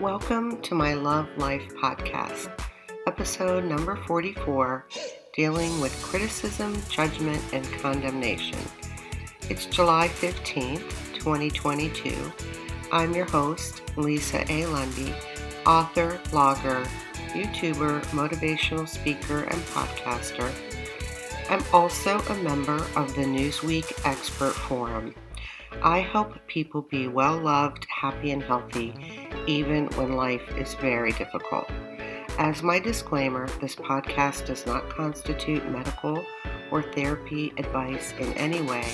Welcome to my Love Life podcast, episode number 44 Dealing with Criticism, Judgment, and Condemnation. It's July 15th, 2022. I'm your host, Lisa A. Lundy, author, blogger, YouTuber, motivational speaker, and podcaster. I'm also a member of the Newsweek Expert Forum. I help people be well loved, happy, and healthy even when life is very difficult. As my disclaimer, this podcast does not constitute medical or therapy advice in any way,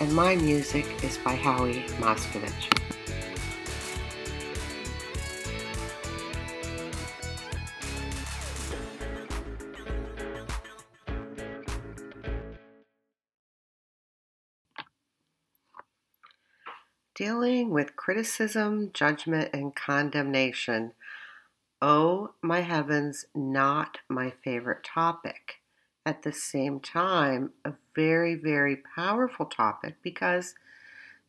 and my music is by Howie Moskovich. Dealing with criticism, judgment, and condemnation. Oh, my heavens, not my favorite topic. At the same time, a very, very powerful topic because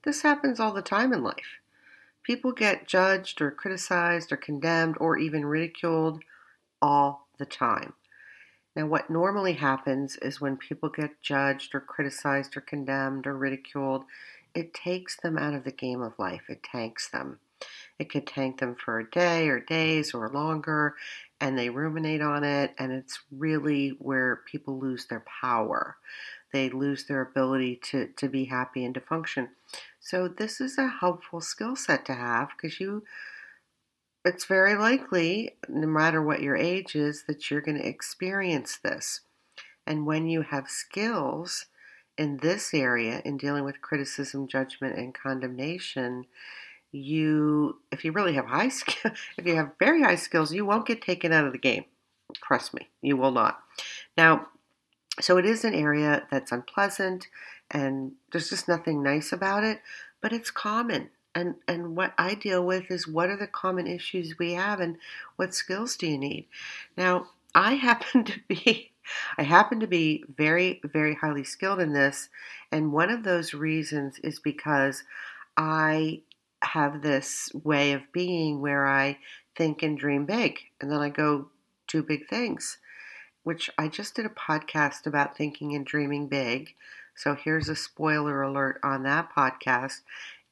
this happens all the time in life. People get judged or criticized or condemned or even ridiculed all the time. Now, what normally happens is when people get judged or criticized or condemned or ridiculed, it takes them out of the game of life. It tanks them. It could tank them for a day or days or longer, and they ruminate on it, and it's really where people lose their power. They lose their ability to, to be happy and to function. So, this is a helpful skill set to have because you, it's very likely, no matter what your age is, that you're going to experience this. And when you have skills, in this area, in dealing with criticism, judgment, and condemnation, you, if you really have high skill, if you have very high skills, you won't get taken out of the game. Trust me, you will not. Now, so it is an area that's unpleasant and there's just nothing nice about it, but it's common. And, and what I deal with is what are the common issues we have and what skills do you need? Now, I happen to be I happen to be very, very highly skilled in this, and one of those reasons is because I have this way of being where I think and dream big, and then I go do big things, which I just did a podcast about thinking and dreaming big. So here's a spoiler alert on that podcast.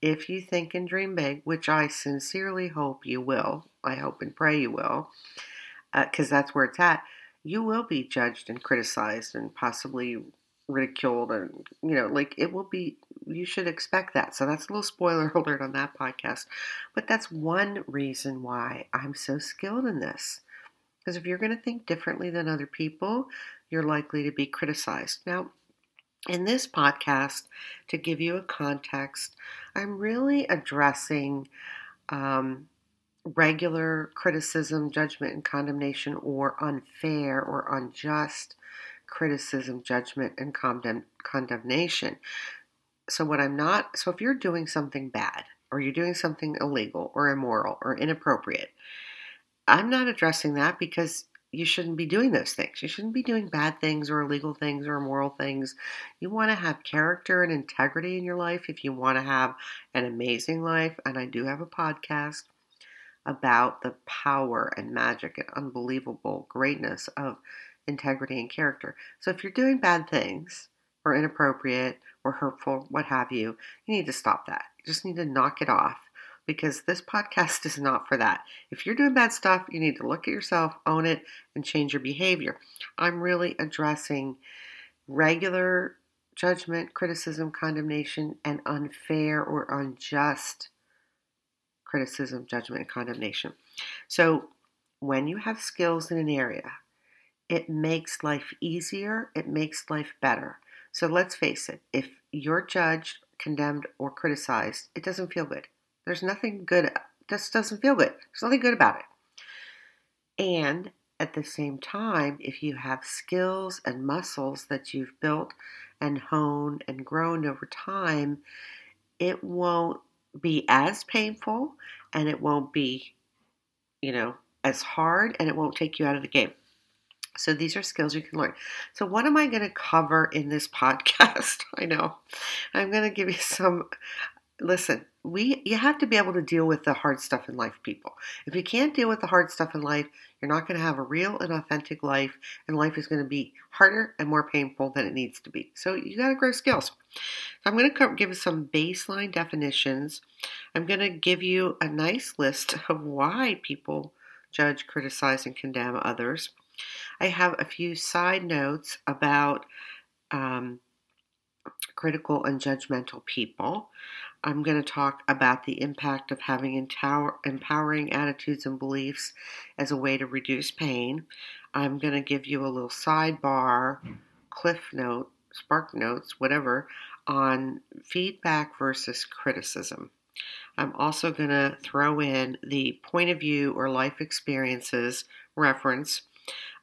If you think and dream big, which I sincerely hope you will, I hope and pray you will, because uh, that's where it's at you will be judged and criticized and possibly ridiculed and you know like it will be you should expect that. So that's a little spoiler alert on that podcast. But that's one reason why i'm so skilled in this. Because if you're going to think differently than other people you're likely to be criticized. Now in this podcast to give you a context i'm really addressing um, regular criticism, judgment, and condemnation, or unfair or unjust criticism, judgment, and condemn- condemnation. So, what I'm not, so if you're doing something bad, or you're doing something illegal, or immoral, or inappropriate, I'm not addressing that because you shouldn't be doing those things. You shouldn't be doing bad things or illegal things or immoral things. You want to have character and integrity in your life if you want to have an amazing life. And I do have a podcast about the power and magic and unbelievable greatness of integrity and character. So if you're doing bad things or inappropriate or hurtful, what have you, you need to stop that. You just need to knock it off because this podcast is not for that. If you're doing bad stuff, you need to look at yourself, own it, and change your behavior. I'm really addressing regular judgment, criticism, condemnation, and unfair or unjust criticism, judgment, and condemnation. So, when you have skills in an area, it makes life easier, it makes life better. So, let's face it if you're judged, condemned, or criticized, it doesn't feel good. There's nothing good, just doesn't feel good. There's nothing good about it. And at the same time, if you have skills and muscles that you've built and honed and grown over time, it won't be as painful and it won't be, you know, as hard and it won't take you out of the game. So these are skills you can learn. So what am I going to cover in this podcast? I know. I'm going to give you some listen, we you have to be able to deal with the hard stuff in life, people. If you can't deal with the hard stuff in life, you're not going to have a real and authentic life, and life is going to be harder and more painful than it needs to be. So you got to grow skills. So I'm going to give some baseline definitions. I'm going to give you a nice list of why people judge, criticize, and condemn others. I have a few side notes about um, critical and judgmental people. I'm going to talk about the impact of having empower, empowering attitudes and beliefs as a way to reduce pain. I'm going to give you a little sidebar, cliff note, spark notes, whatever, on feedback versus criticism. I'm also going to throw in the point of view or life experiences reference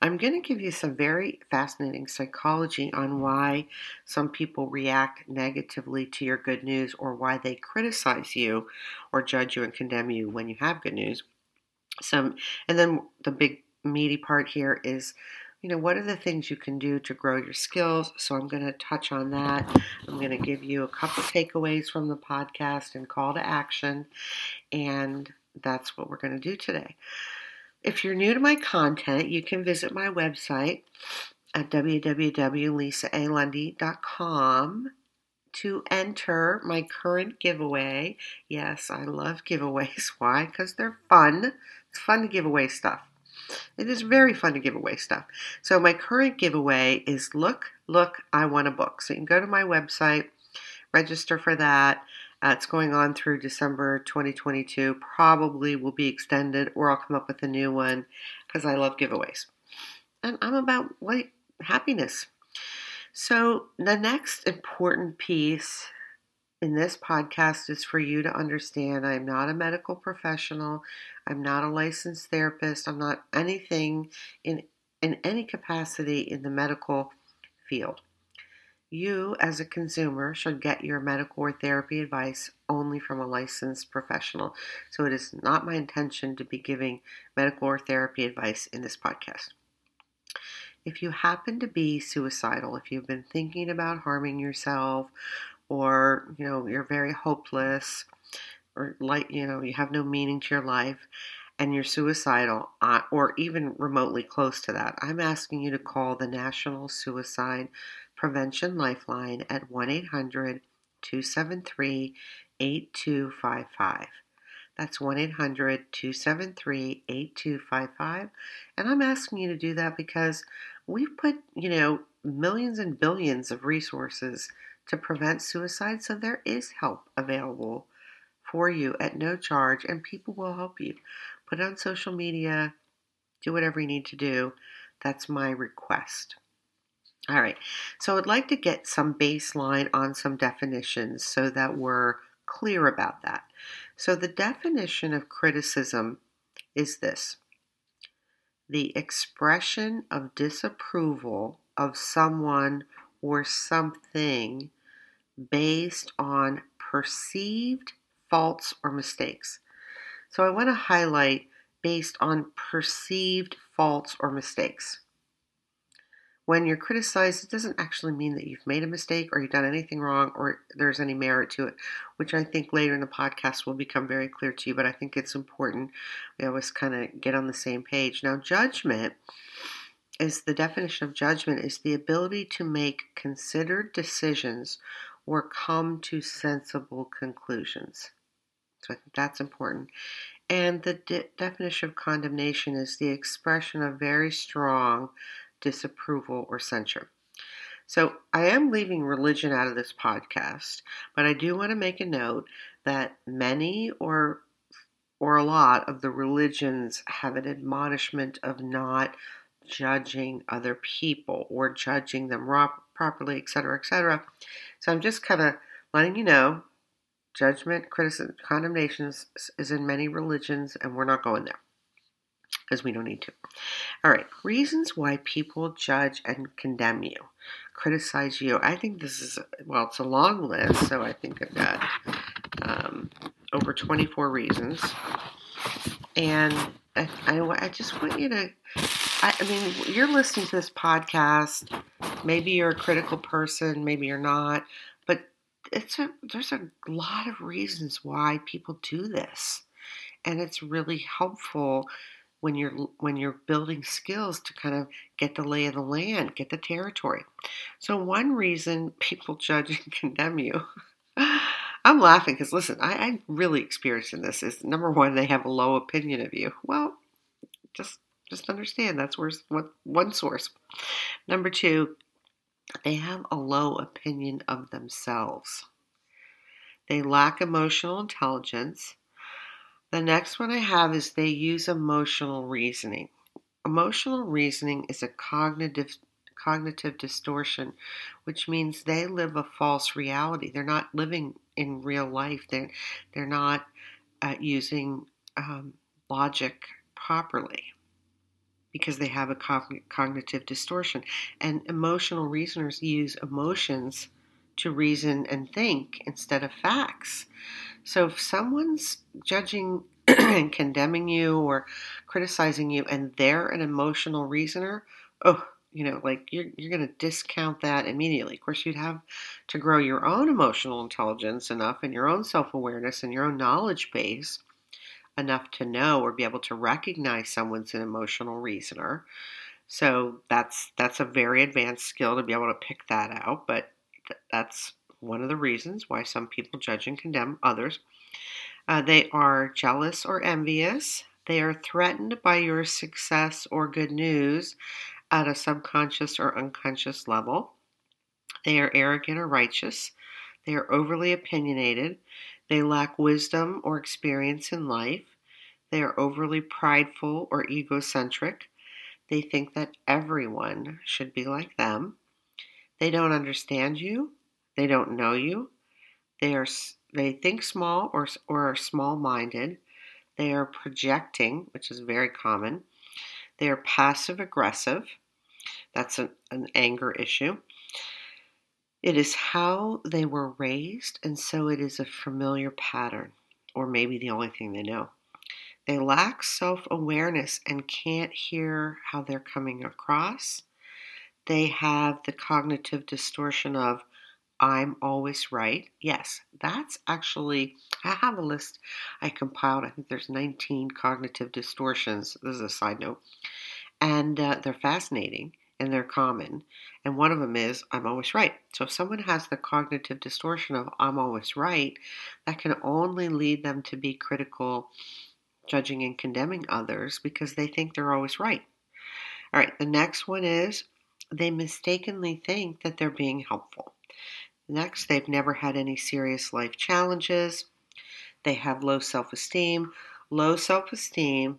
I'm going to give you some very fascinating psychology on why some people react negatively to your good news or why they criticize you or judge you and condemn you when you have good news. Some and then the big meaty part here is you know, what are the things you can do to grow your skills? So I'm going to touch on that. I'm going to give you a couple takeaways from the podcast and call to action. And that's what we're going to do today. If you're new to my content, you can visit my website at www.lisaalundy.com to enter my current giveaway. Yes, I love giveaways. Why? Because they're fun. It's fun to give away stuff. It is very fun to give away stuff. So, my current giveaway is Look, Look, I Want a Book. So, you can go to my website, register for that. It's going on through December 2022. Probably will be extended, or I'll come up with a new one because I love giveaways. And I'm about like happiness. So, the next important piece in this podcast is for you to understand I'm not a medical professional. I'm not a licensed therapist. I'm not anything in in any capacity in the medical field. You, as a consumer, should get your medical or therapy advice only from a licensed professional. So, it is not my intention to be giving medical or therapy advice in this podcast. If you happen to be suicidal, if you've been thinking about harming yourself, or you know you're very hopeless, or like you know you have no meaning to your life, and you're suicidal, uh, or even remotely close to that, I'm asking you to call the National Suicide Prevention Lifeline at 1 800 273 8255. That's 1 800 273 8255. And I'm asking you to do that because we've put, you know, millions and billions of resources to prevent suicide, so there is help available for you at no charge, and people will help you. Put it on social media, do whatever you need to do. That's my request. All right, so I'd like to get some baseline on some definitions so that we're clear about that. So, the definition of criticism is this the expression of disapproval of someone or something based on perceived faults or mistakes. So, I want to highlight based on perceived faults or mistakes when you're criticized, it doesn't actually mean that you've made a mistake or you've done anything wrong or there's any merit to it, which I think later in the podcast will become very clear to you. But I think it's important we always kind of get on the same page. Now, judgment is the definition of judgment is the ability to make considered decisions or come to sensible conclusions. So I think that's important. And the de- definition of condemnation is the expression of very strong disapproval, or censure. So I am leaving religion out of this podcast, but I do want to make a note that many or or a lot of the religions have an admonishment of not judging other people or judging them properly, etc., etc. So I'm just kind of letting you know judgment, criticism, condemnations is in many religions, and we're not going there because we don't need to. All right, reasons why people judge and condemn you, criticize you. I think this is, well, it's a long list, so I think I've got um, over 24 reasons. And I, I, I just want you to I, I mean, you're listening to this podcast. Maybe you're a critical person, maybe you're not, but it's a there's a lot of reasons why people do this, and it's really helpful when you're when you're building skills to kind of get the lay of the land, get the territory. So one reason people judge and condemn you. I'm laughing because listen, I, I really experienced in this is number one, they have a low opinion of you. Well, just just understand that's where what one source. Number two, they have a low opinion of themselves. They lack emotional intelligence. The next one I have is they use emotional reasoning. Emotional reasoning is a cognitive cognitive distortion, which means they live a false reality. They're not living in real life. They're they're not uh, using um, logic properly because they have a cognitive distortion. And emotional reasoners use emotions to reason and think instead of facts. So if someone's judging and condemning you or criticizing you and they're an emotional reasoner, oh, you know, like you're, you're going to discount that immediately. Of course, you'd have to grow your own emotional intelligence enough and your own self awareness and your own knowledge base enough to know or be able to recognize someone's an emotional reasoner. So that's that's a very advanced skill to be able to pick that out, but th- that's one of the reasons why some people judge and condemn others. Uh, they are jealous or envious. They are threatened by your success or good news at a subconscious or unconscious level. They are arrogant or righteous. They are overly opinionated. They lack wisdom or experience in life. They are overly prideful or egocentric. They think that everyone should be like them. They don't understand you. They don't know you. They are they think small or or are small-minded. They are projecting, which is very common. They are passive aggressive. That's an, an anger issue. It is how they were raised, and so it is a familiar pattern, or maybe the only thing they know. They lack self awareness and can't hear how they're coming across. They have the cognitive distortion of, I'm always right. Yes, that's actually, I have a list I compiled. I think there's 19 cognitive distortions. This is a side note. And uh, they're fascinating and they're common. And one of them is, I'm always right. So if someone has the cognitive distortion of, I'm always right, that can only lead them to be critical, judging, and condemning others because they think they're always right. All right, the next one is, they mistakenly think that they're being helpful. Next, they've never had any serious life challenges. They have low self esteem. Low self esteem,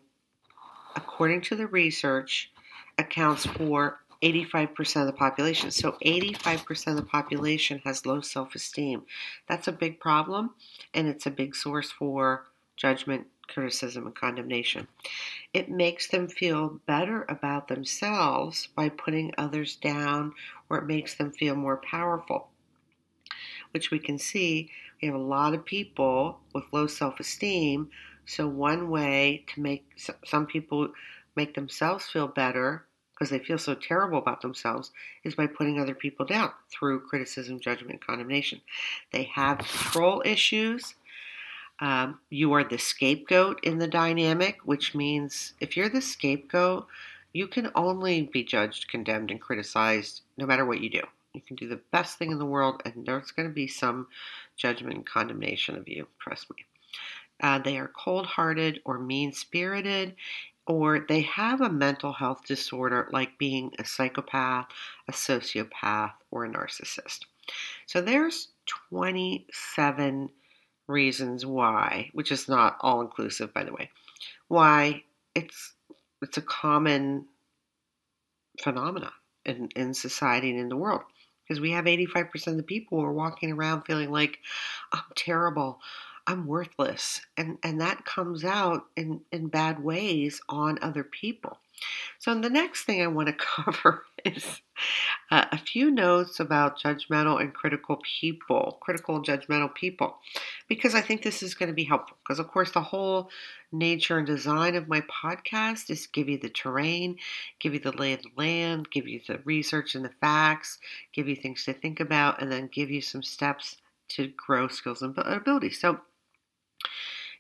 according to the research, accounts for 85% of the population. So 85% of the population has low self esteem. That's a big problem, and it's a big source for judgment, criticism, and condemnation. It makes them feel better about themselves by putting others down, or it makes them feel more powerful. Which we can see we have a lot of people with low self esteem. So, one way to make some people make themselves feel better because they feel so terrible about themselves is by putting other people down through criticism, judgment, condemnation. They have control issues. Um, you are the scapegoat in the dynamic, which means if you're the scapegoat, you can only be judged, condemned, and criticized no matter what you do. You can do the best thing in the world, and there's going to be some judgment and condemnation of you, trust me. Uh, they are cold hearted or mean spirited, or they have a mental health disorder like being a psychopath, a sociopath, or a narcissist. So there's 27 reasons why, which is not all inclusive by the way, why it's it's a common phenomena in, in society and in the world. Because we have 85% of the people who are walking around feeling like I'm terrible, I'm worthless. And, and that comes out in, in bad ways on other people. So, the next thing I want to cover is uh, a few notes about judgmental and critical people, critical and judgmental people, because I think this is going to be helpful. Because, of course, the whole nature and design of my podcast is give you the terrain, give you the lay of the land, give you the research and the facts, give you things to think about, and then give you some steps to grow skills and abilities. So,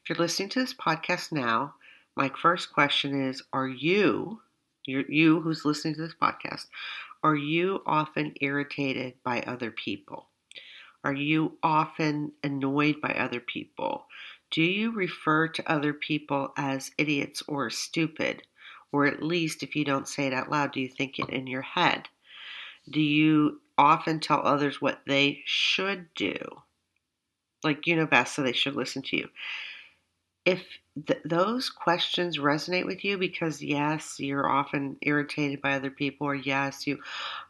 if you're listening to this podcast now, my first question is Are you, you who's listening to this podcast, are you often irritated by other people? Are you often annoyed by other people? Do you refer to other people as idiots or stupid? Or at least, if you don't say it out loud, do you think it in your head? Do you often tell others what they should do? Like you know best, so they should listen to you if th- those questions resonate with you because yes you're often irritated by other people or yes you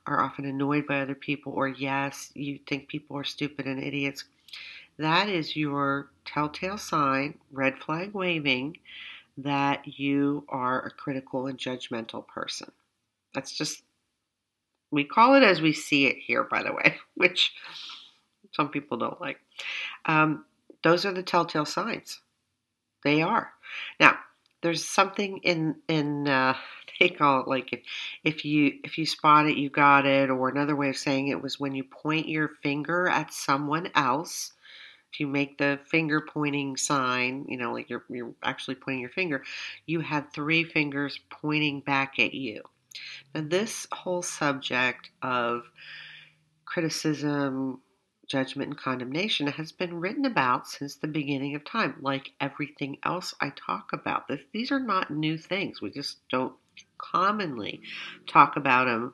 are often annoyed by other people or yes you think people are stupid and idiots that is your telltale sign red flag waving that you are a critical and judgmental person. That's just we call it as we see it here by the way which some people don't like. Um, those are the telltale signs they are. Now, there's something in in uh, they call it like if if you if you spot it, you got it, or another way of saying it was when you point your finger at someone else. If you make the finger pointing sign, you know, like you're you're actually pointing your finger, you have three fingers pointing back at you. Now, this whole subject of criticism, judgment and condemnation has been written about since the beginning of time, like everything else I talk about. This, These are not new things. We just don't commonly talk about them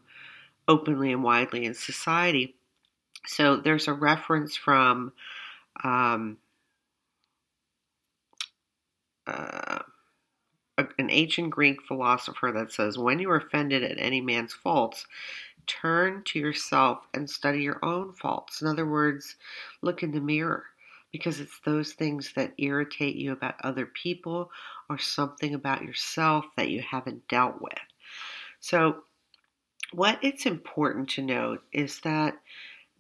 openly and widely in society. So there's a reference from um, uh, an ancient Greek philosopher that says, When you are offended at any man's faults, turn to yourself and study your own faults. In other words, look in the mirror because it's those things that irritate you about other people or something about yourself that you haven't dealt with. So, what it's important to note is that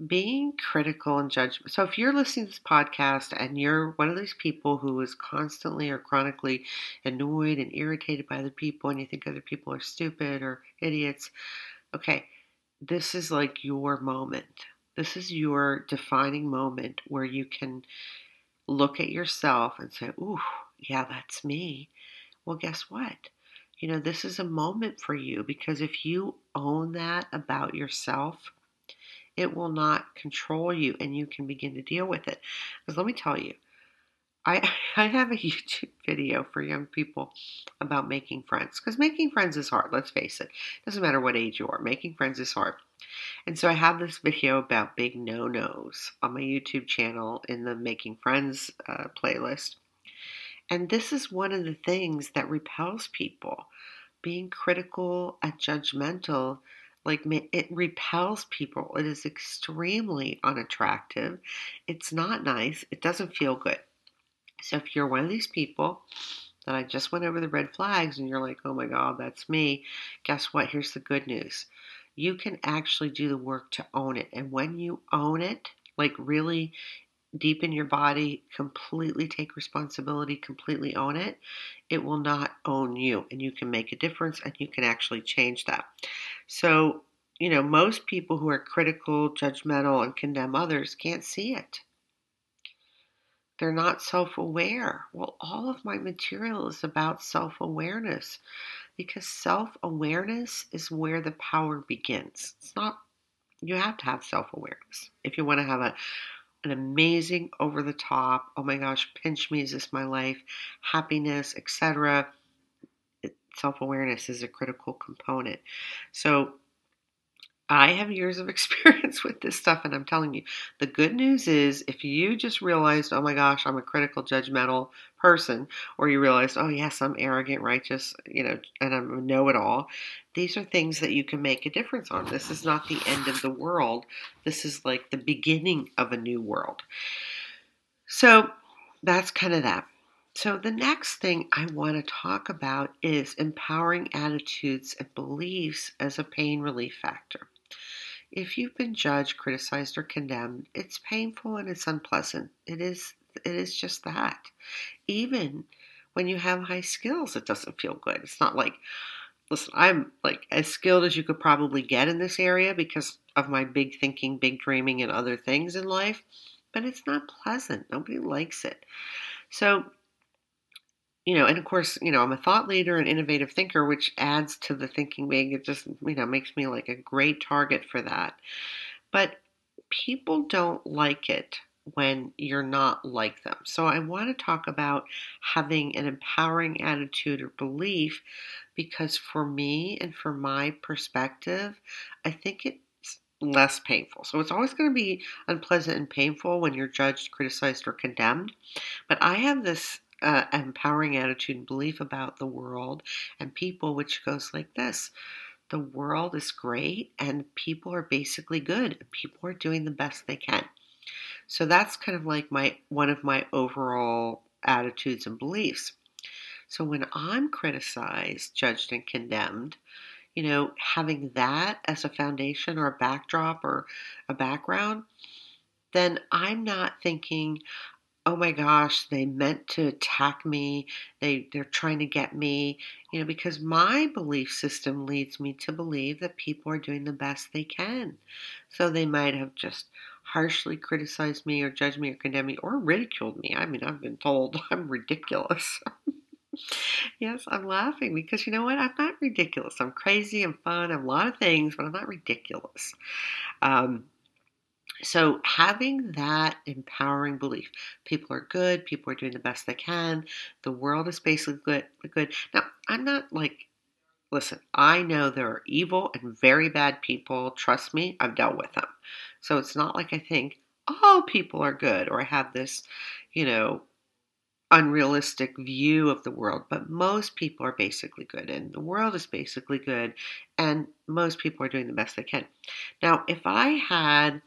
being critical and judgment. So, if you're listening to this podcast and you're one of these people who is constantly or chronically annoyed and irritated by other people and you think other people are stupid or idiots, okay, this is like your moment. This is your defining moment where you can look at yourself and say, Ooh, yeah, that's me. Well, guess what? You know, this is a moment for you because if you own that about yourself, it will not control you and you can begin to deal with it. Because let me tell you, I, I have a YouTube video for young people about making friends because making friends is hard. Let's face it. Doesn't matter what age you are, making friends is hard. And so I have this video about big no nos on my YouTube channel in the Making Friends uh, playlist. And this is one of the things that repels people. Being critical and judgmental, like it repels people. It is extremely unattractive. It's not nice. It doesn't feel good. So if you're one of these people that I just went over the red flags and you're like, oh my God, that's me, guess what? Here's the good news. You can actually do the work to own it. And when you own it, like really deep in your body, completely take responsibility, completely own it, it will not own you. And you can make a difference and you can actually change that. So, you know, most people who are critical, judgmental, and condemn others can't see it. They're not self aware. Well, all of my material is about self awareness because self awareness is where the power begins. It's not, you have to have self awareness if you want to have a, an amazing, over the top, oh my gosh, pinch me, is this my life, happiness, etc. Self awareness is a critical component. So, I have years of experience with this stuff, and I'm telling you, the good news is if you just realized, oh my gosh, I'm a critical, judgmental person, or you realized, oh yes, I'm arrogant, righteous, you know, and I'm a know it all, these are things that you can make a difference on. This is not the end of the world, this is like the beginning of a new world. So, that's kind of that. So, the next thing I want to talk about is empowering attitudes and beliefs as a pain relief factor. If you've been judged, criticized, or condemned, it's painful and it's unpleasant. It is it is just that. Even when you have high skills, it doesn't feel good. It's not like listen, I'm like as skilled as you could probably get in this area because of my big thinking, big dreaming, and other things in life, but it's not pleasant. Nobody likes it. So you know, and of course, you know, I'm a thought leader and innovative thinker, which adds to the thinking big. It just, you know, makes me like a great target for that. But people don't like it when you're not like them. So I want to talk about having an empowering attitude or belief because for me and for my perspective, I think it's less painful. So it's always going to be unpleasant and painful when you're judged, criticized, or condemned. But I have this uh, empowering attitude and belief about the world and people, which goes like this the world is great and people are basically good. People are doing the best they can. So that's kind of like my one of my overall attitudes and beliefs. So when i'm criticized judged and condemned you know having that as a foundation or a backdrop or a background then i'm not thinking oh my gosh, they meant to attack me. They they're trying to get me, you know, because my belief system leads me to believe that people are doing the best they can. So they might have just harshly criticized me or judged me or condemned me or ridiculed me. I mean, I've been told I'm ridiculous. yes, I'm laughing because you know what? I'm not ridiculous. I'm crazy. I'm fun. I'm a lot of things, but I'm not ridiculous. Um, so, having that empowering belief, people are good, people are doing the best they can, the world is basically good. good. Now, I'm not like, listen, I know there are evil and very bad people. Trust me, I've dealt with them. So, it's not like I think all people are good or I have this, you know, unrealistic view of the world, but most people are basically good, and the world is basically good, and most people are doing the best they can. Now, if I had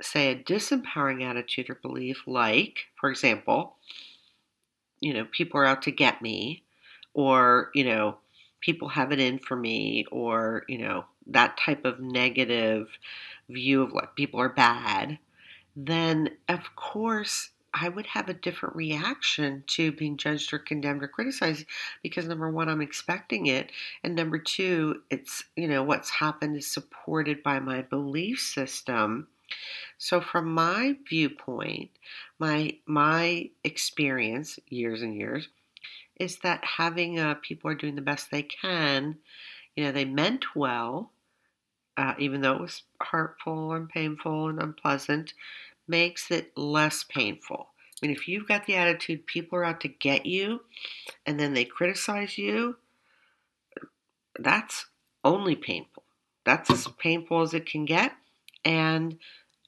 say, a disempowering attitude or belief, like, for example, you know, people are out to get me, or, you know, people have it in for me, or, you know, that type of negative view of what people are bad, then of course I would have a different reaction to being judged or condemned or criticized because number one, I'm expecting it. And number two, it's, you know, what's happened is supported by my belief system so from my viewpoint, my my experience, years and years, is that having uh, people are doing the best they can. You know, they meant well, uh, even though it was hurtful and painful and unpleasant, makes it less painful. I mean, if you've got the attitude people are out to get you, and then they criticize you, that's only painful. That's as painful as it can get, and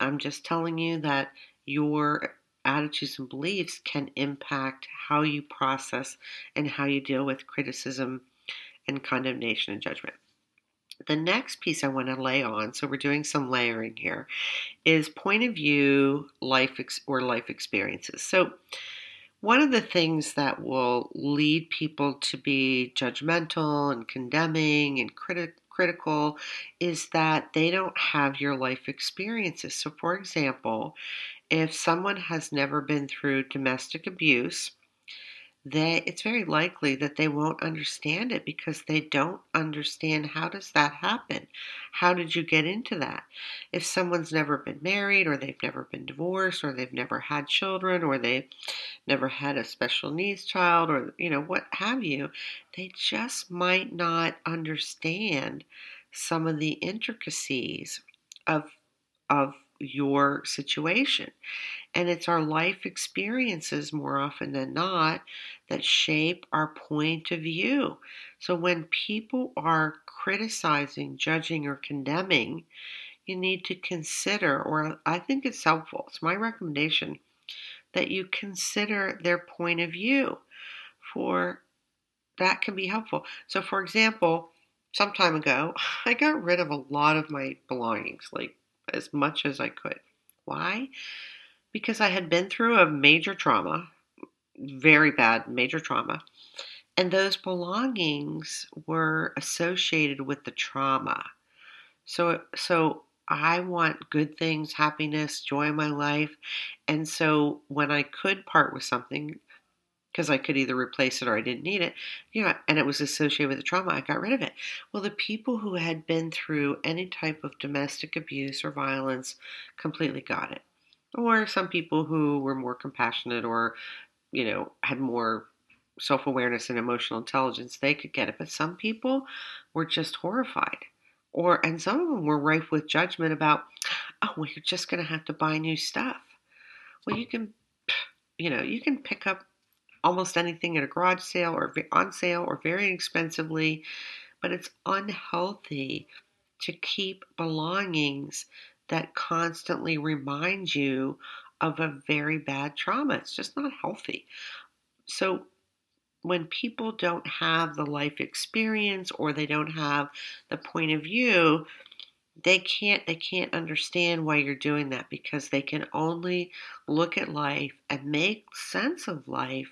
I'm just telling you that your attitudes and beliefs can impact how you process and how you deal with criticism and condemnation and judgment. The next piece I want to lay on, so we're doing some layering here, is point of view life ex- or life experiences. So, one of the things that will lead people to be judgmental and condemning and critical critical is that they don't have your life experiences. So, for example, if someone has never been through domestic abuse, they it's very likely that they won't understand it because they don't understand how does that happen? How did you get into that? If someone's never been married or they've never been divorced or they've never had children or they've never had a special needs child or you know what have you they just might not understand some of the intricacies of of your situation and it's our life experiences more often than not that shape our point of view. So when people are criticizing, judging, or condemning, you need to consider, or I think it's helpful, it's my recommendation, that you consider their point of view for that can be helpful. So, for example, some time ago, I got rid of a lot of my belongings, like as much as I could. Why? because I had been through a major trauma, very bad major trauma, and those belongings were associated with the trauma. So so I want good things, happiness, joy in my life. And so when I could part with something, because I could either replace it or I didn't need it, you know, and it was associated with the trauma, I got rid of it. Well, the people who had been through any type of domestic abuse or violence completely got it. Or some people who were more compassionate or, you know, had more self awareness and emotional intelligence, they could get it. But some people were just horrified or and some of them were rife with judgment about oh well you're just going to have to buy new stuff well you can you know you can pick up almost anything at a garage sale or on sale or very expensively but it's unhealthy to keep belongings that constantly remind you of a very bad trauma. It's just not healthy. So when people don't have the life experience or they don't have the point of view they can't they can't understand why you're doing that because they can only look at life and make sense of life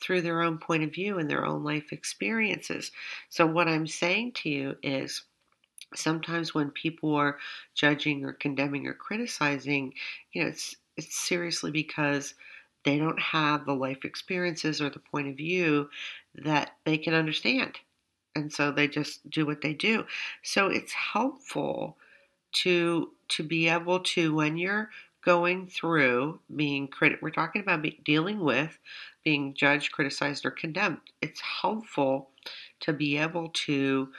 through their own point of view and their own life experiences so what i'm saying to you is sometimes when people are judging or condemning or criticizing you know it's it's seriously because they don't have the life experiences or the point of view that they can understand. And so they just do what they do. So it's helpful to to be able to when you're going through being crit we're talking about be, dealing with being judged, criticized or condemned. It's helpful to be able to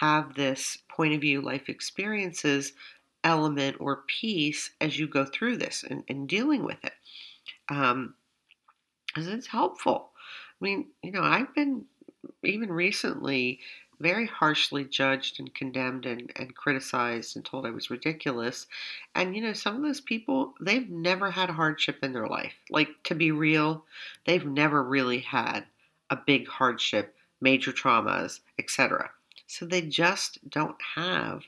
have this point of view life experiences element or piece as you go through this and, and dealing with it um, because it's helpful. I mean, you know, I've been even recently very harshly judged and condemned and, and criticized and told I was ridiculous. And, you know, some of those people, they've never had hardship in their life. Like, to be real, they've never really had a big hardship, major traumas, etc. So they just don't have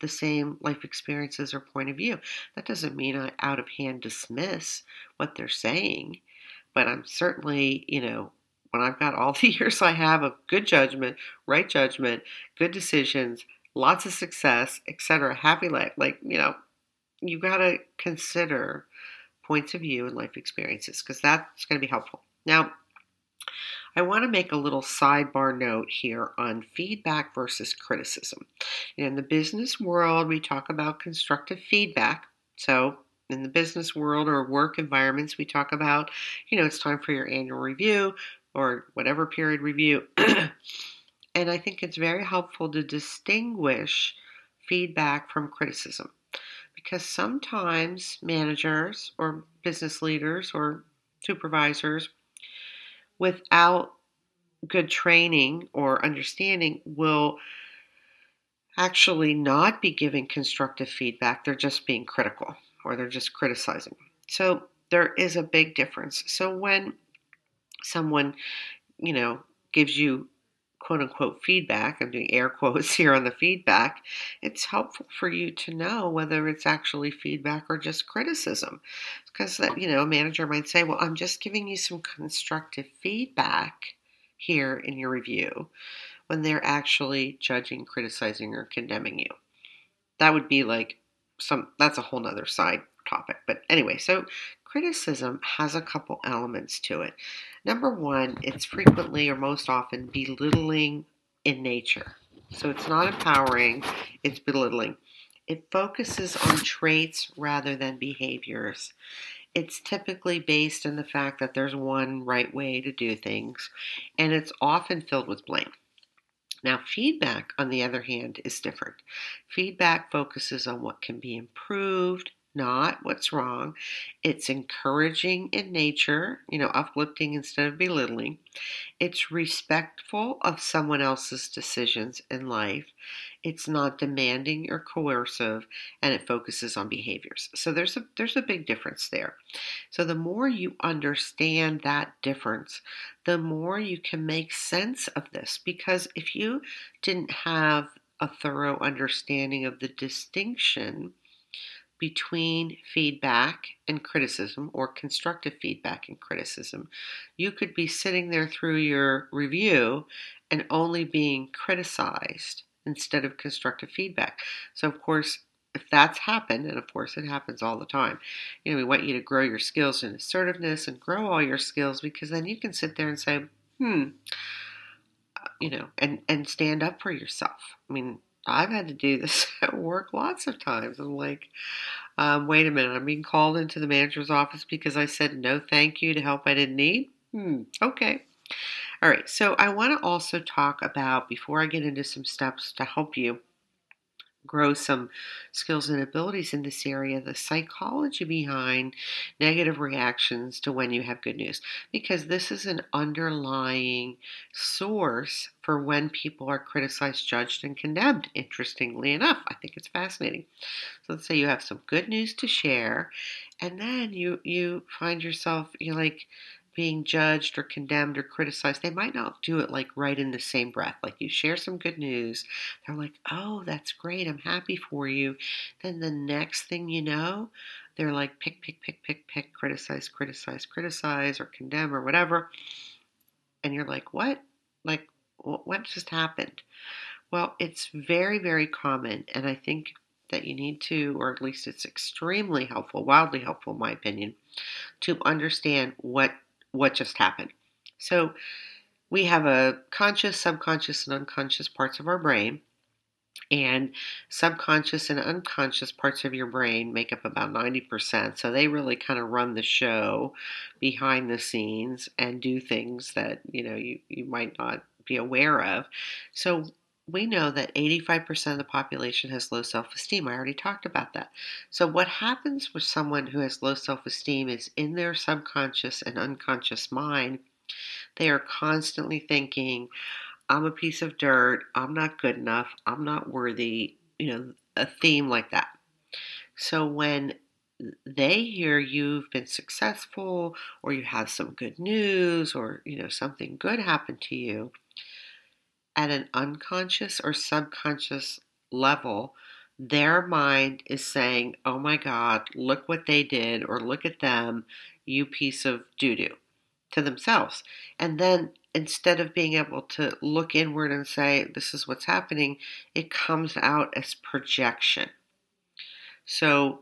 the same life experiences or point of view. That doesn't mean I out of hand dismiss what they're saying, but I'm certainly, you know, when I've got all the years I have of good judgment, right judgment, good decisions, lots of success, etc., happy life, like, you know, you got to consider points of view and life experiences because that's going to be helpful. Now, I want to make a little sidebar note here on feedback versus criticism. In the business world, we talk about constructive feedback. So, in the business world or work environments, we talk about, you know, it's time for your annual review or whatever period review. and I think it's very helpful to distinguish feedback from criticism because sometimes managers or business leaders or supervisors without good training or understanding will actually not be giving constructive feedback. They're just being critical or they're just criticizing. So there is a big difference. So when someone, you know, gives you quote unquote feedback, I'm doing air quotes here on the feedback, it's helpful for you to know whether it's actually feedback or just criticism. Because that, you know, a manager might say, Well, I'm just giving you some constructive feedback here in your review when they're actually judging, criticizing, or condemning you. That would be like some that's a whole nother side topic. But anyway, so criticism has a couple elements to it. Number one, it's frequently or most often belittling in nature. So it's not empowering, it's belittling. It focuses on traits rather than behaviors. It's typically based in the fact that there's one right way to do things, and it's often filled with blame. Now, feedback, on the other hand, is different. Feedback focuses on what can be improved, not what's wrong. It's encouraging in nature, you know, uplifting instead of belittling. It's respectful of someone else's decisions in life. It's not demanding or coercive, and it focuses on behaviors. So there's a there's a big difference there. So the more you understand that difference, the more you can make sense of this. Because if you didn't have a thorough understanding of the distinction between feedback and criticism or constructive feedback and criticism. You could be sitting there through your review and only being criticized instead of constructive feedback. So, of course, if that's happened, and of course it happens all the time, you know, we want you to grow your skills in assertiveness and grow all your skills because then you can sit there and say, hmm, you know, and, and stand up for yourself. I mean, I've had to do this at work lots of times. I'm like, um, wait a minute, I'm being called into the manager's office because I said no thank you to help I didn't need? Hmm, okay. All right, so I want to also talk about, before I get into some steps to help you grow some skills and abilities in this area, the psychology behind negative reactions to when you have good news, because this is an underlying source for when people are criticized, judged, and condemned. Interestingly enough, I think it's fascinating. So let's say you have some good news to share, and then you you find yourself you're like being judged or condemned or criticized, they might not do it like right in the same breath. Like you share some good news, they're like, oh, that's great, I'm happy for you. Then the next thing you know, they're like pick, pick, pick, pick, pick, criticize, criticize, criticize, or condemn or whatever. And you're like, what? Like, what just happened? Well, it's very, very common, and I think that you need to, or at least it's extremely helpful, wildly helpful, in my opinion, to understand what what just happened. So we have a conscious, subconscious, and unconscious parts of our brain. And subconscious and unconscious parts of your brain make up about 90%. So they really kind of run the show behind the scenes and do things that, you know, you, you might not be aware of. So we know that 85% of the population has low self esteem. I already talked about that. So, what happens with someone who has low self esteem is in their subconscious and unconscious mind, they are constantly thinking, I'm a piece of dirt, I'm not good enough, I'm not worthy, you know, a theme like that. So, when they hear you've been successful or you have some good news or you know something good happened to you at an unconscious or subconscious level, their mind is saying, Oh my God, look what they did, or look at them, you piece of doo doo, to themselves. And then instead of being able to look inward and say, This is what's happening, it comes out as projection. So,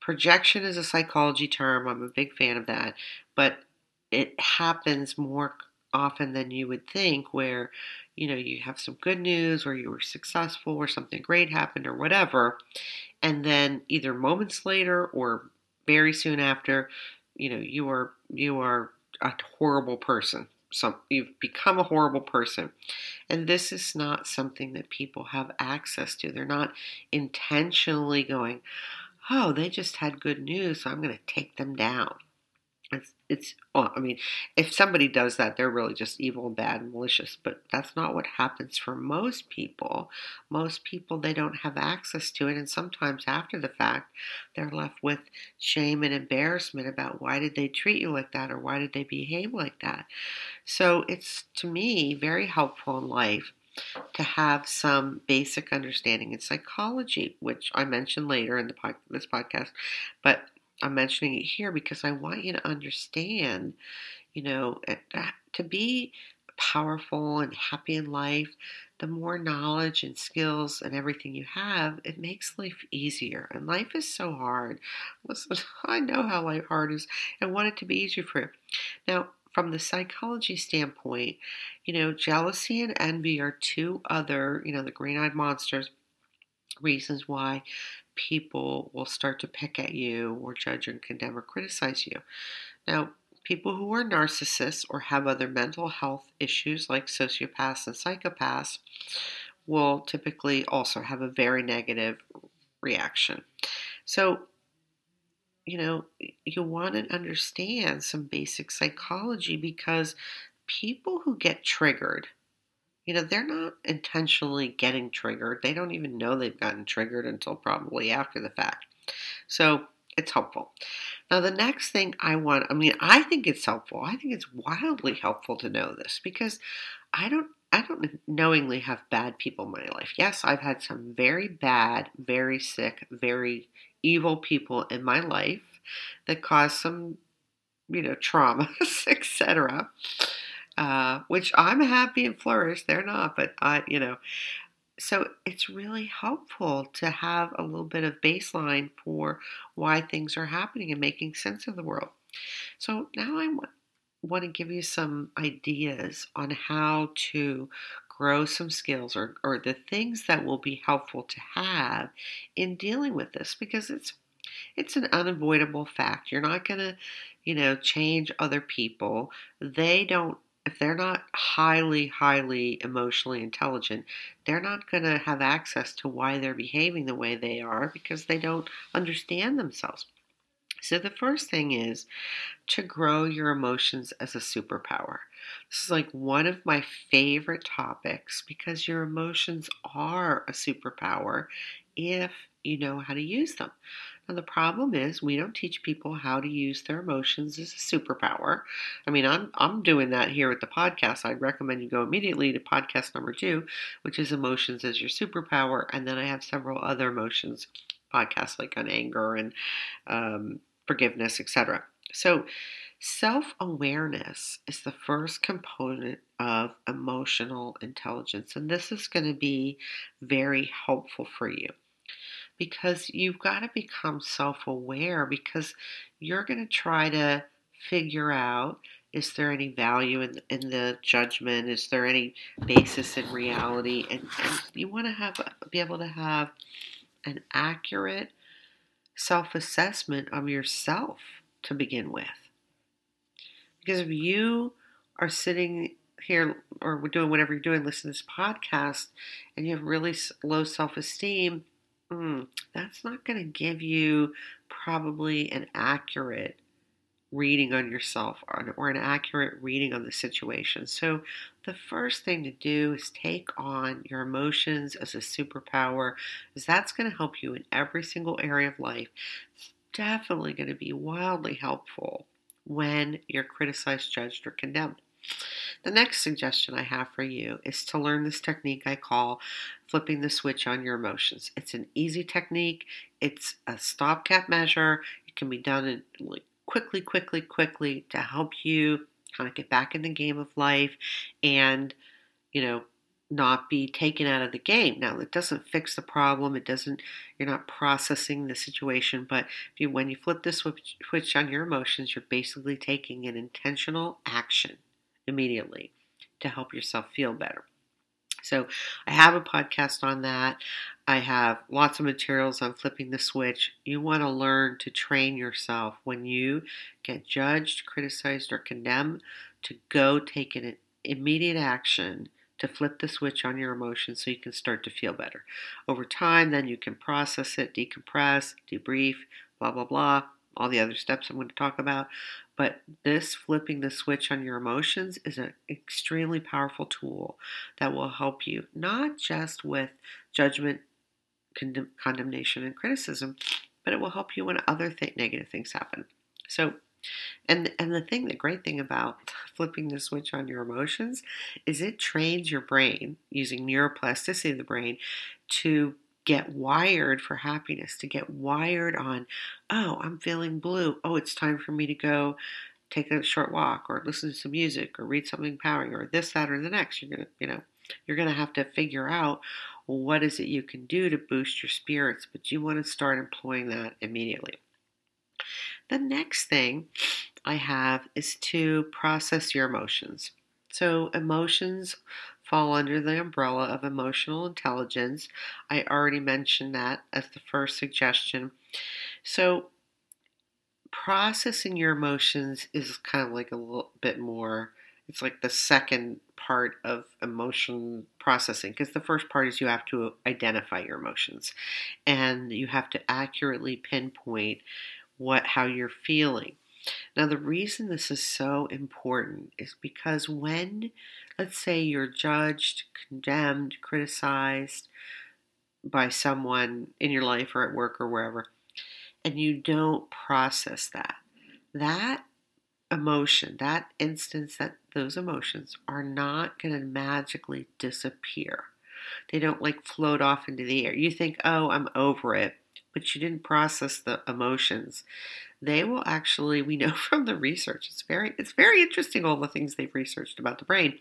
projection is a psychology term. I'm a big fan of that. But it happens more often than you would think, where you know you have some good news or you were successful or something great happened or whatever, and then either moments later or very soon after, you know you are you are a horrible person. Some you've become a horrible person, and this is not something that people have access to. They're not intentionally going, "Oh, they just had good news, so I'm going to take them down." It's, well, I mean, if somebody does that, they're really just evil, bad, and malicious. But that's not what happens for most people. Most people, they don't have access to it. And sometimes after the fact, they're left with shame and embarrassment about why did they treat you like that or why did they behave like that. So it's, to me, very helpful in life to have some basic understanding in psychology, which I mentioned later in the pod, this podcast. But I'm mentioning it here because I want you to understand, you know, to be powerful and happy in life, the more knowledge and skills and everything you have, it makes life easier. And life is so hard. Listen, I know how life hard is and want it to be easier for you. Now, from the psychology standpoint, you know, jealousy and envy are two other, you know, the green eyed monsters reasons why people will start to pick at you or judge and condemn or criticize you. Now, people who are narcissists or have other mental health issues like sociopaths and psychopaths will typically also have a very negative reaction. So, you know, you want to understand some basic psychology because people who get triggered you know, they're not intentionally getting triggered. They don't even know they've gotten triggered until probably after the fact. So it's helpful. Now, the next thing I want, I mean, I think it's helpful. I think it's wildly helpful to know this because I don't I don't knowingly have bad people in my life. Yes, I've had some very bad, very sick, very evil people in my life that caused some, you know, traumas, etc. Uh, which I'm happy and flourish. They're not, but I, you know, so it's really helpful to have a little bit of baseline for why things are happening and making sense of the world. So now I want, want to give you some ideas on how to grow some skills or, or the things that will be helpful to have in dealing with this because it's it's an unavoidable fact. You're not going to, you know, change other people. They don't if they're not highly, highly emotionally intelligent, they're not going to have access to why they're behaving the way they are because they don't understand themselves. So, the first thing is to grow your emotions as a superpower. This is like one of my favorite topics because your emotions are a superpower if you know how to use them. Now, the problem is we don't teach people how to use their emotions as a superpower. I mean, I'm, I'm doing that here with the podcast. I'd recommend you go immediately to podcast number two, which is Emotions as Your Superpower. And then I have several other emotions podcasts like on anger and um, forgiveness, etc. So, self awareness is the first component of emotional intelligence, and this is going to be very helpful for you because you've got to become self aware because you're going to try to figure out is there any value in, in the judgment? Is there any basis in reality? And, and you want to have be able to have an accurate self-assessment of yourself to begin with. Because if you are sitting here or doing whatever you're doing listening to this podcast and you have really low self-esteem mm, that's not going to give you probably an accurate reading on yourself or, or an accurate reading on the situation. So, the first thing to do is take on your emotions as a superpower, because that's going to help you in every single area of life. It's definitely going to be wildly helpful when you're criticized, judged, or condemned. The next suggestion I have for you is to learn this technique I call flipping the switch on your emotions. It's an easy technique, it's a stopgap measure. It can be done quickly, quickly, quickly to help you kind of get back in the game of life and, you know, not be taken out of the game. Now, it doesn't fix the problem. It doesn't. You're not processing the situation. But you, when you flip the switch, switch on your emotions, you're basically taking an intentional action immediately to help yourself feel better. So, I have a podcast on that. I have lots of materials on flipping the switch. You want to learn to train yourself when you get judged, criticized, or condemned to go take an immediate action to flip the switch on your emotions so you can start to feel better. Over time, then you can process it, decompress, debrief, blah, blah, blah, all the other steps I'm going to talk about. But this flipping the switch on your emotions is an extremely powerful tool that will help you not just with judgment, condemn- condemnation, and criticism, but it will help you when other th- negative things happen. So, and and the thing, the great thing about flipping the switch on your emotions is it trains your brain using neuroplasticity of the brain to get wired for happiness, to get wired on, oh, I'm feeling blue. Oh, it's time for me to go take a short walk or listen to some music or read something empowering or this, that, or the next. You're gonna, you know, you're gonna have to figure out what is it you can do to boost your spirits, but you want to start employing that immediately. The next thing I have is to process your emotions. So, emotions fall under the umbrella of emotional intelligence. I already mentioned that as the first suggestion. So, processing your emotions is kind of like a little bit more, it's like the second part of emotion processing because the first part is you have to identify your emotions and you have to accurately pinpoint what how you're feeling. Now the reason this is so important is because when let's say you're judged, condemned, criticized by someone in your life or at work or wherever, and you don't process that, that emotion, that instance, that those emotions are not going to magically disappear. They don't like float off into the air. You think, oh, I'm over it, but you didn't process the emotions. They will actually, we know from the research, it's very, it's very interesting all the things they've researched about the brain.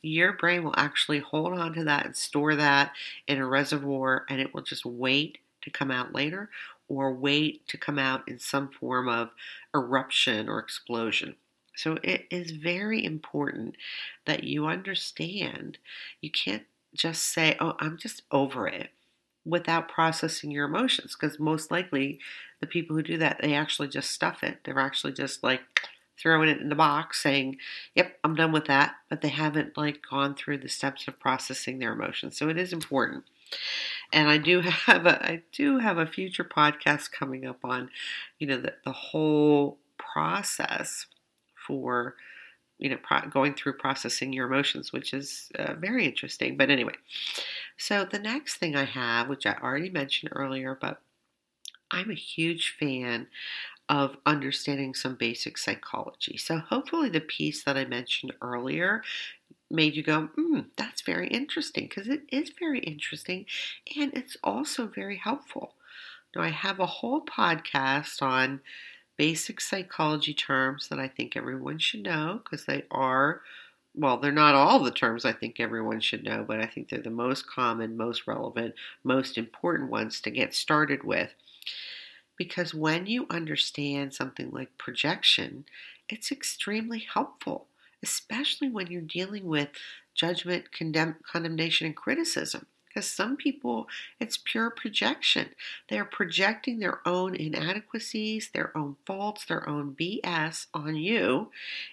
Your brain will actually hold on to that and store that in a reservoir and it will just wait to come out later or wait to come out in some form of eruption or explosion. So it is very important that you understand you can't just say, oh, I'm just over it without processing your emotions because most likely the people who do that they actually just stuff it. They're actually just like throwing it in the box saying yep i'm done with that but they haven't like gone through the steps of processing their emotions so it is important. And I do have a I do have a future podcast coming up on, you know, the, the whole process for you know pro- going through processing your emotions, which is uh, very interesting. But anyway, so the next thing I have, which I already mentioned earlier, but I'm a huge fan of understanding some basic psychology. So hopefully the piece that I mentioned earlier made you go, hmm, that's very interesting because it is very interesting and it's also very helpful. Now, I have a whole podcast on basic psychology terms that I think everyone should know because they are, well, they're not all the terms I think everyone should know, but I think they're the most common, most relevant, most important ones to get started with. Because when you understand something like projection, it's extremely helpful especially when you're dealing with judgment, condemn, condemnation, and criticism. Because some people, it's pure projection. They're projecting their own inadequacies, their own faults, their own BS on you.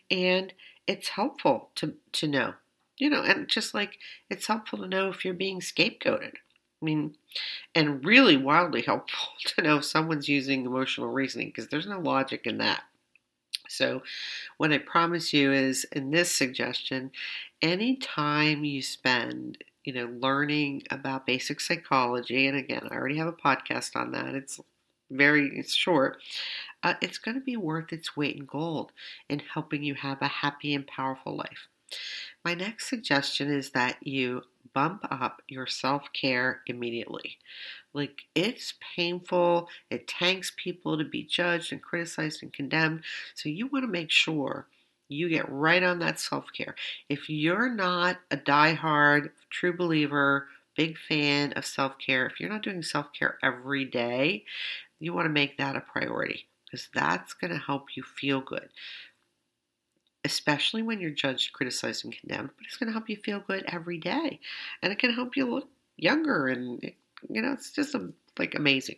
And it's helpful to, to know. You know, and just like it's helpful to know if you're being scapegoated. I mean, and really wildly helpful to know if someone's using emotional reasoning because there's no logic in that. So, what I promise you is in this suggestion, any time you spend, you know, learning about basic psychology, and again, I already have a podcast on that. It's very it's short. Uh, it's going to be worth its weight in gold in helping you have a happy and powerful life. My next suggestion is that you bump up your self care immediately. Like, it's painful, it tanks people to be judged and criticized and condemned. So, you want to make sure you get right on that self care. If you're not a die-hard, true believer, big fan of self care, if you're not doing self care every day, you want to make that a priority because that's going to help you feel good especially when you're judged, criticized, and condemned, but it's going to help you feel good every day. And it can help you look younger and, you know, it's just um, like amazing.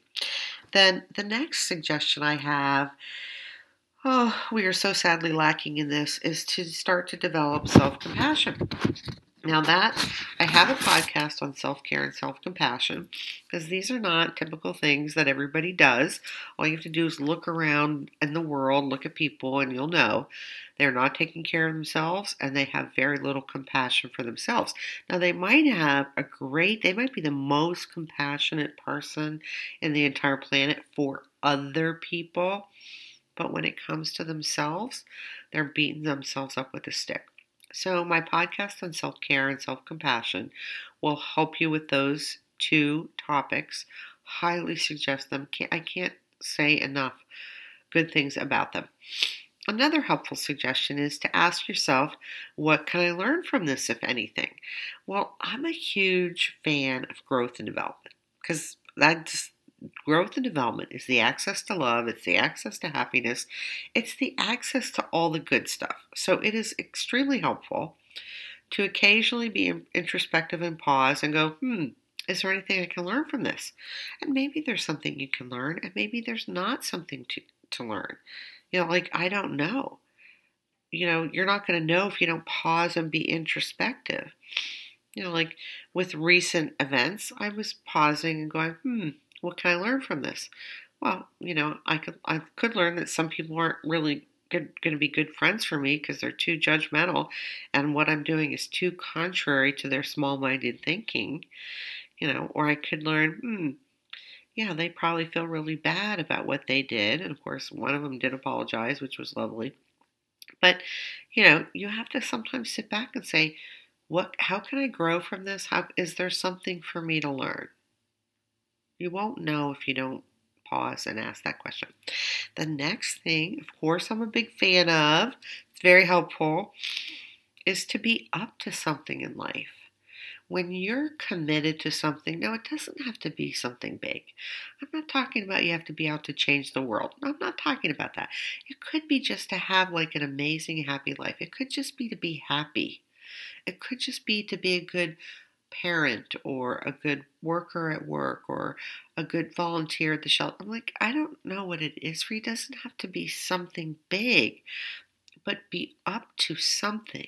Then the next suggestion I have, oh, we are so sadly lacking in this, is to start to develop self compassion. Now, that I have a podcast on self care and self compassion because these are not typical things that everybody does. All you have to do is look around in the world, look at people, and you'll know they're not taking care of themselves and they have very little compassion for themselves. Now, they might have a great, they might be the most compassionate person in the entire planet for other people, but when it comes to themselves, they're beating themselves up with a stick. So, my podcast on self care and self compassion will help you with those two topics. Highly suggest them. I can't say enough good things about them. Another helpful suggestion is to ask yourself, what can I learn from this, if anything? Well, I'm a huge fan of growth and development because that's growth and development is the access to love, it's the access to happiness, it's the access to all the good stuff. So it is extremely helpful to occasionally be introspective and pause and go, hmm, is there anything I can learn from this? And maybe there's something you can learn, and maybe there's not something to, to learn. You know, like, I don't know. You know, you're not going to know if you don't pause and be introspective. You know, like with recent events, I was pausing and going, hmm, what can I learn from this? Well, you know, I could I could learn that some people aren't really going to be good friends for me because they're too judgmental, and what I'm doing is too contrary to their small-minded thinking. You know, or I could learn, hmm, yeah, they probably feel really bad about what they did, and of course, one of them did apologize, which was lovely. But, you know, you have to sometimes sit back and say, what how can I grow from this? How is there something for me to learn? You won't know if you don't pause and ask that question. The next thing, of course, I'm a big fan of, it's very helpful, is to be up to something in life. When you're committed to something, now it doesn't have to be something big. I'm not talking about you have to be out to change the world. I'm not talking about that. It could be just to have like an amazing, happy life. It could just be to be happy. It could just be to be a good parent or a good worker at work or a good volunteer at the shelter. I'm like, I don't know what it is for you. It doesn't have to be something big, but be up to something.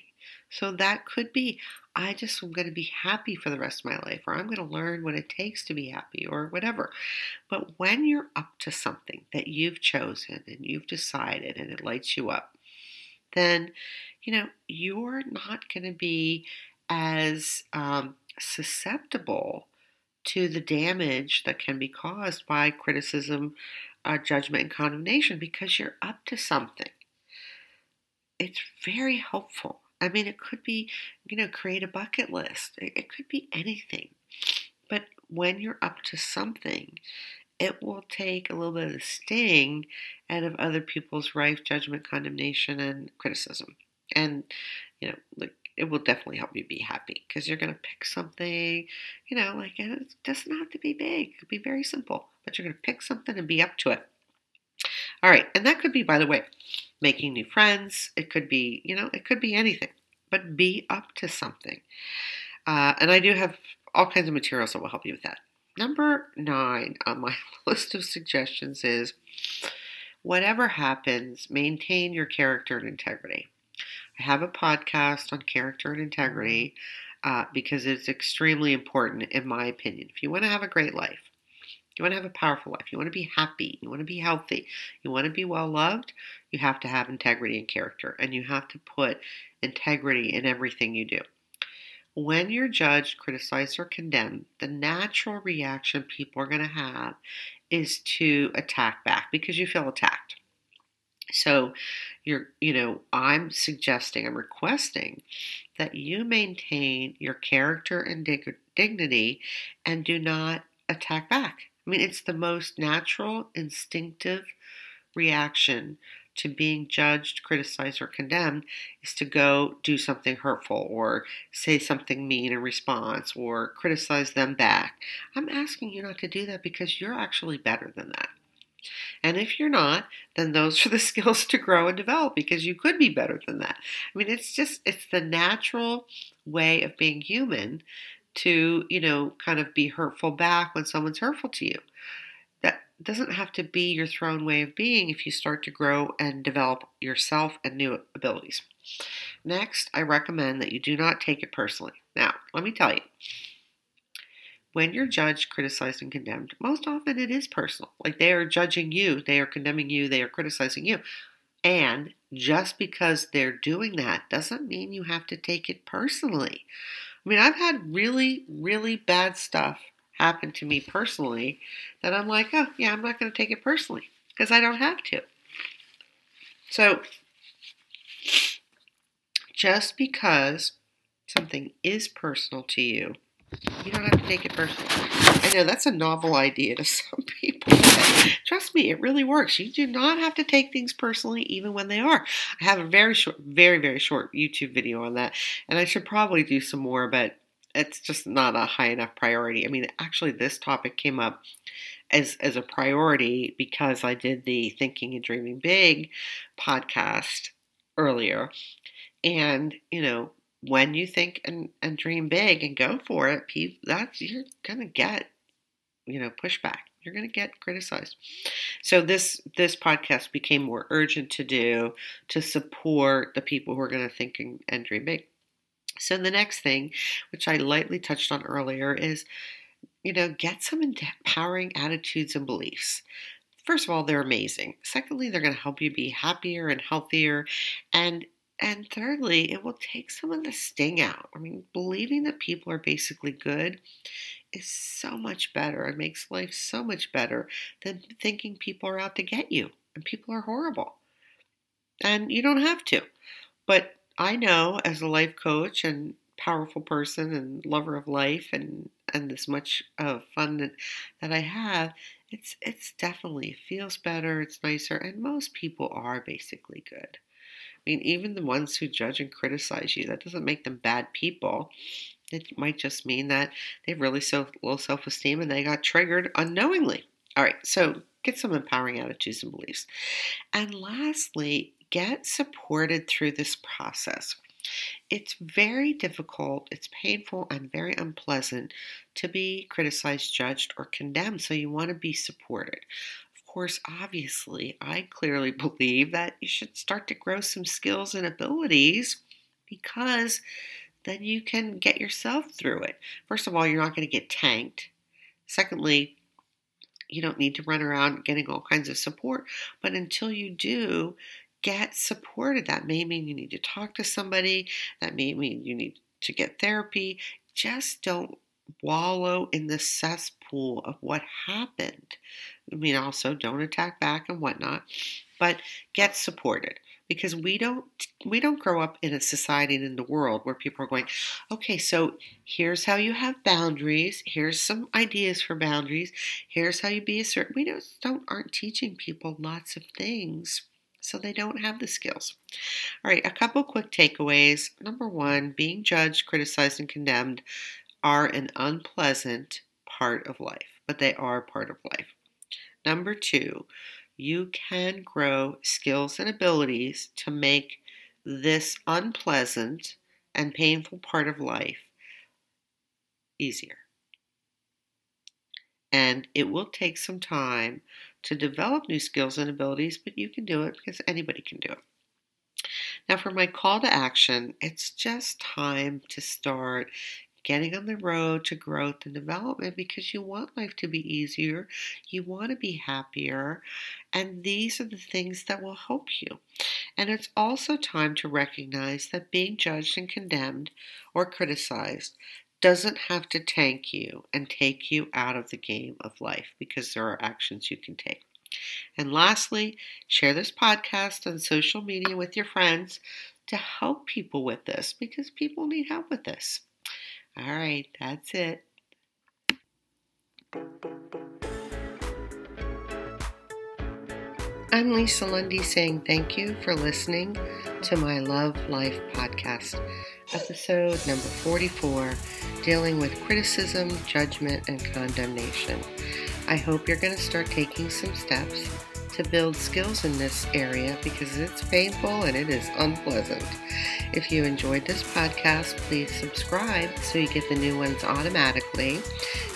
So that could be, I just am going to be happy for the rest of my life, or I'm going to learn what it takes to be happy, or whatever. But when you're up to something that you've chosen and you've decided and it lights you up, then, you know, you're not going to be as um, susceptible to the damage that can be caused by criticism, uh, judgment, and condemnation because you're up to something. It's very helpful. I mean, it could be, you know, create a bucket list, it, it could be anything. But when you're up to something, it will take a little bit of the sting out of other people's rife judgment, condemnation, and criticism. And, you know, like it will definitely help you be happy because you're going to pick something, you know, like it doesn't have to be big. It could be very simple, but you're going to pick something and be up to it. All right, and that could be, by the way, making new friends. It could be, you know, it could be anything, but be up to something. Uh, and I do have all kinds of materials that will help you with that. Number nine on my list of suggestions is whatever happens, maintain your character and integrity. I have a podcast on character and integrity uh, because it's extremely important, in my opinion. If you want to have a great life, you want to have a powerful life, you want to be happy, you want to be healthy, you want to be well loved, you have to have integrity and character, and you have to put integrity in everything you do. When you're judged, criticized, or condemned, the natural reaction people are going to have is to attack back because you feel attacked. So you're, you know, I'm suggesting, I'm requesting that you maintain your character and dig- dignity and do not attack back. I mean, it's the most natural, instinctive reaction to being judged, criticized, or condemned is to go do something hurtful or say something mean in response or criticize them back. I'm asking you not to do that because you're actually better than that. And if you're not, then those are the skills to grow and develop because you could be better than that. I mean, it's just, it's the natural way of being human to, you know, kind of be hurtful back when someone's hurtful to you. That doesn't have to be your thrown way of being if you start to grow and develop yourself and new abilities. Next, I recommend that you do not take it personally. Now, let me tell you, when you're judged, criticized, and condemned, most often it is personal. Like they are judging you, they are condemning you, they are criticizing you. And just because they're doing that doesn't mean you have to take it personally. I mean, I've had really, really bad stuff happen to me personally that I'm like, oh, yeah, I'm not going to take it personally because I don't have to. So, just because something is personal to you you don't have to take it personally. I know that's a novel idea to some people. Trust me, it really works. You do not have to take things personally, even when they are. I have a very short, very, very short YouTube video on that, and I should probably do some more, but it's just not a high enough priority. I mean, actually, this topic came up as as a priority because I did the Thinking and Dreaming Big podcast earlier, and you know, when you think and, and dream big and go for it, people, that's you're gonna get, you know, pushback. You're gonna get criticized. So this this podcast became more urgent to do to support the people who are gonna think and, and dream big. So the next thing, which I lightly touched on earlier, is you know, get some empowering attitudes and beliefs. First of all, they're amazing. Secondly, they're going to help you be happier and healthier. And and thirdly, it will take some of the sting out. I mean, believing that people are basically good is so much better. It makes life so much better than thinking people are out to get you and people are horrible. And you don't have to. But I know as a life coach and powerful person and lover of life and and this much fun that, that I have, it's it's definitely feels better, it's nicer, and most people are basically good. I mean, even the ones who judge and criticize you, that doesn't make them bad people. It might just mean that they have really so low self esteem and they got triggered unknowingly. All right, so get some empowering attitudes and beliefs. And lastly, get supported through this process. It's very difficult, it's painful, and very unpleasant to be criticized, judged, or condemned. So you want to be supported. Course, obviously, I clearly believe that you should start to grow some skills and abilities because then you can get yourself through it. First of all, you're not going to get tanked. Secondly, you don't need to run around getting all kinds of support. But until you do, get supported. That may mean you need to talk to somebody, that may mean you need to get therapy. Just don't wallow in the cesspool of what happened. I mean, also don't attack back and whatnot, but get supported because we don't we don't grow up in a society and in the world where people are going okay so here's how you have boundaries here's some ideas for boundaries here's how you be a certain we don't, don't aren't teaching people lots of things so they don't have the skills. All right, a couple quick takeaways. Number one, being judged, criticized, and condemned are an unpleasant part of life, but they are part of life. Number two, you can grow skills and abilities to make this unpleasant and painful part of life easier. And it will take some time to develop new skills and abilities, but you can do it because anybody can do it. Now, for my call to action, it's just time to start getting on the road to growth and development because you want life to be easier, you want to be happier, and these are the things that will help you. And it's also time to recognize that being judged and condemned or criticized doesn't have to tank you and take you out of the game of life because there are actions you can take. And lastly, share this podcast on social media with your friends to help people with this because people need help with this. All right, that's it. I'm Lisa Lundy saying thank you for listening to my Love Life podcast, episode number 44 dealing with criticism, judgment, and condemnation. I hope you're going to start taking some steps to build skills in this area because it's painful and it is unpleasant. If you enjoyed this podcast, please subscribe so you get the new ones automatically.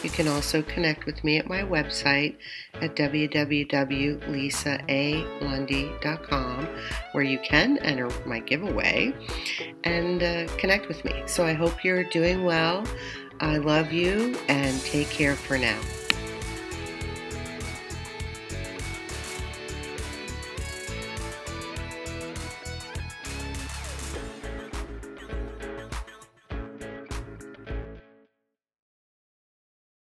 You can also connect with me at my website at www.lisaalundy.com where you can enter my giveaway and uh, connect with me. So I hope you're doing well. I love you and take care for now.